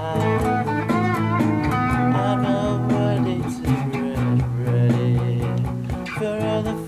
I know what it's ready, ready for all the